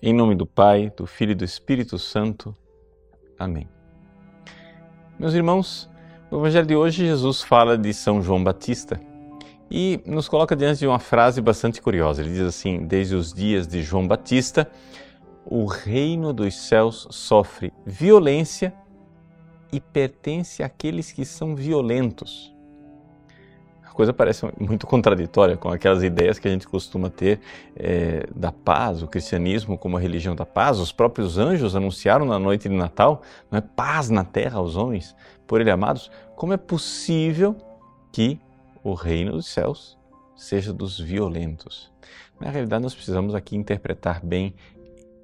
Em nome do Pai, do Filho e do Espírito Santo. Amém. Meus irmãos, no Evangelho de hoje, Jesus fala de São João Batista e nos coloca diante de uma frase bastante curiosa. Ele diz assim: Desde os dias de João Batista, o reino dos céus sofre violência e pertence àqueles que são violentos coisa parece muito contraditória com aquelas ideias que a gente costuma ter é, da paz, o cristianismo como a religião da paz. Os próprios anjos anunciaram na noite de Natal, não é paz na terra aos homens, por ele amados. Como é possível que o reino dos céus seja dos violentos? Na realidade, nós precisamos aqui interpretar bem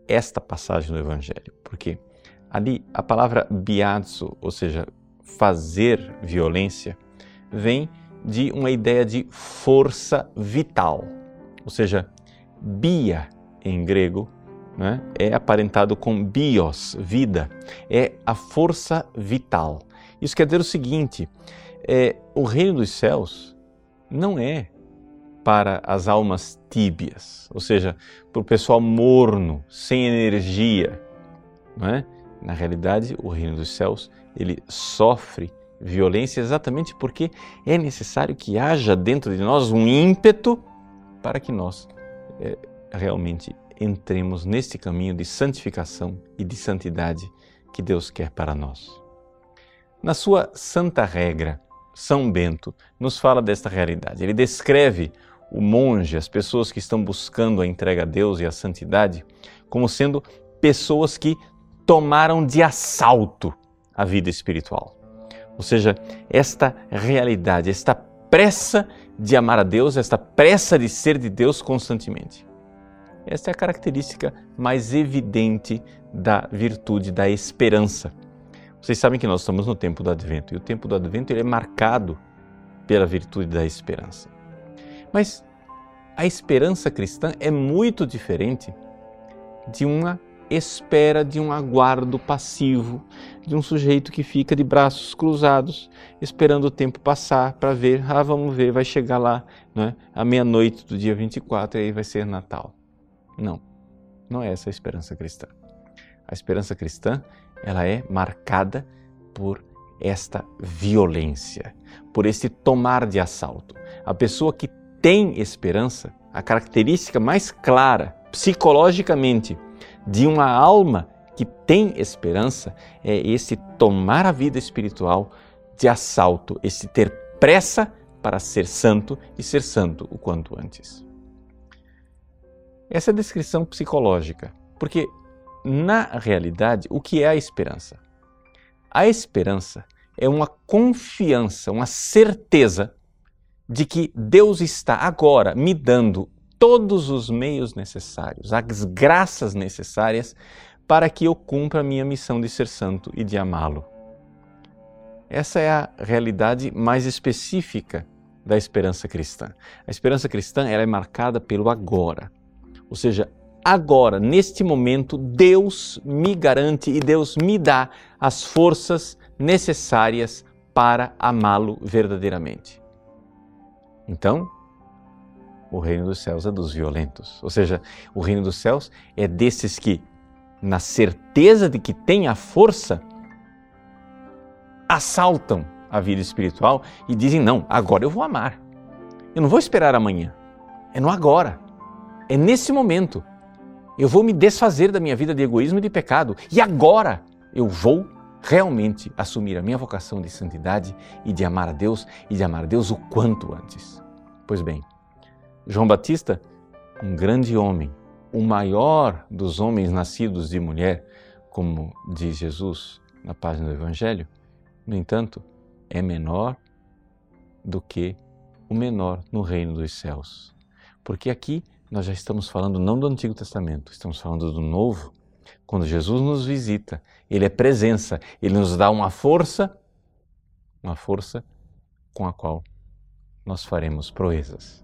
esta passagem do Evangelho, porque ali a palavra biazo, ou seja, fazer violência, vem de uma ideia de força vital, ou seja, bia em grego né, é aparentado com bios, vida, é a força vital. Isso quer dizer o seguinte: é, o reino dos céus não é para as almas tíbias, ou seja, para o pessoal morno, sem energia. Não é? Na realidade, o reino dos céus ele sofre violência exatamente porque é necessário que haja dentro de nós um ímpeto para que nós é, realmente entremos neste caminho de santificação e de santidade que Deus quer para nós. Na sua santa regra, São Bento nos fala desta realidade. Ele descreve o monge, as pessoas que estão buscando a entrega a Deus e a santidade, como sendo pessoas que tomaram de assalto a vida espiritual. Ou seja, esta realidade, esta pressa de amar a Deus, esta pressa de ser de Deus constantemente. Esta é a característica mais evidente da virtude da esperança. Vocês sabem que nós estamos no tempo do Advento e o tempo do Advento ele é marcado pela virtude da esperança. Mas a esperança cristã é muito diferente de uma espera de um aguardo passivo, de um sujeito que fica de braços cruzados, esperando o tempo passar para ver, ah, vamos ver, vai chegar lá né, à meia-noite do dia 24 e aí vai ser Natal. Não, não é essa a esperança cristã. A esperança cristã, ela é marcada por esta violência, por esse tomar de assalto. A pessoa que tem esperança, a característica mais clara, psicologicamente, de uma alma que tem esperança é esse tomar a vida espiritual de assalto, esse ter pressa para ser santo e ser santo o quanto antes. Essa é a descrição psicológica, porque na realidade, o que é a esperança? A esperança é uma confiança, uma certeza de que Deus está agora me dando todos os meios necessários, as graças necessárias para que eu cumpra a minha missão de ser santo e de amá-lo. Essa é a realidade mais específica da esperança cristã. A esperança cristã ela é marcada pelo agora. Ou seja, agora, neste momento, Deus me garante e Deus me dá as forças necessárias para amá-lo verdadeiramente. Então, o reino dos céus é dos violentos. Ou seja, o reino dos céus é desses que, na certeza de que têm a força, assaltam a vida espiritual e dizem: Não, agora eu vou amar. Eu não vou esperar amanhã. É no agora. É nesse momento. Eu vou me desfazer da minha vida de egoísmo e de pecado. E agora eu vou realmente assumir a minha vocação de santidade e de amar a Deus e de amar a Deus o quanto antes. Pois bem, João Batista, um grande homem, o maior dos homens nascidos de mulher, como diz Jesus na página do Evangelho, no entanto, é menor do que o menor no reino dos céus. Porque aqui nós já estamos falando não do Antigo Testamento, estamos falando do Novo. Quando Jesus nos visita, Ele é presença, Ele nos dá uma força, uma força com a qual nós faremos proezas.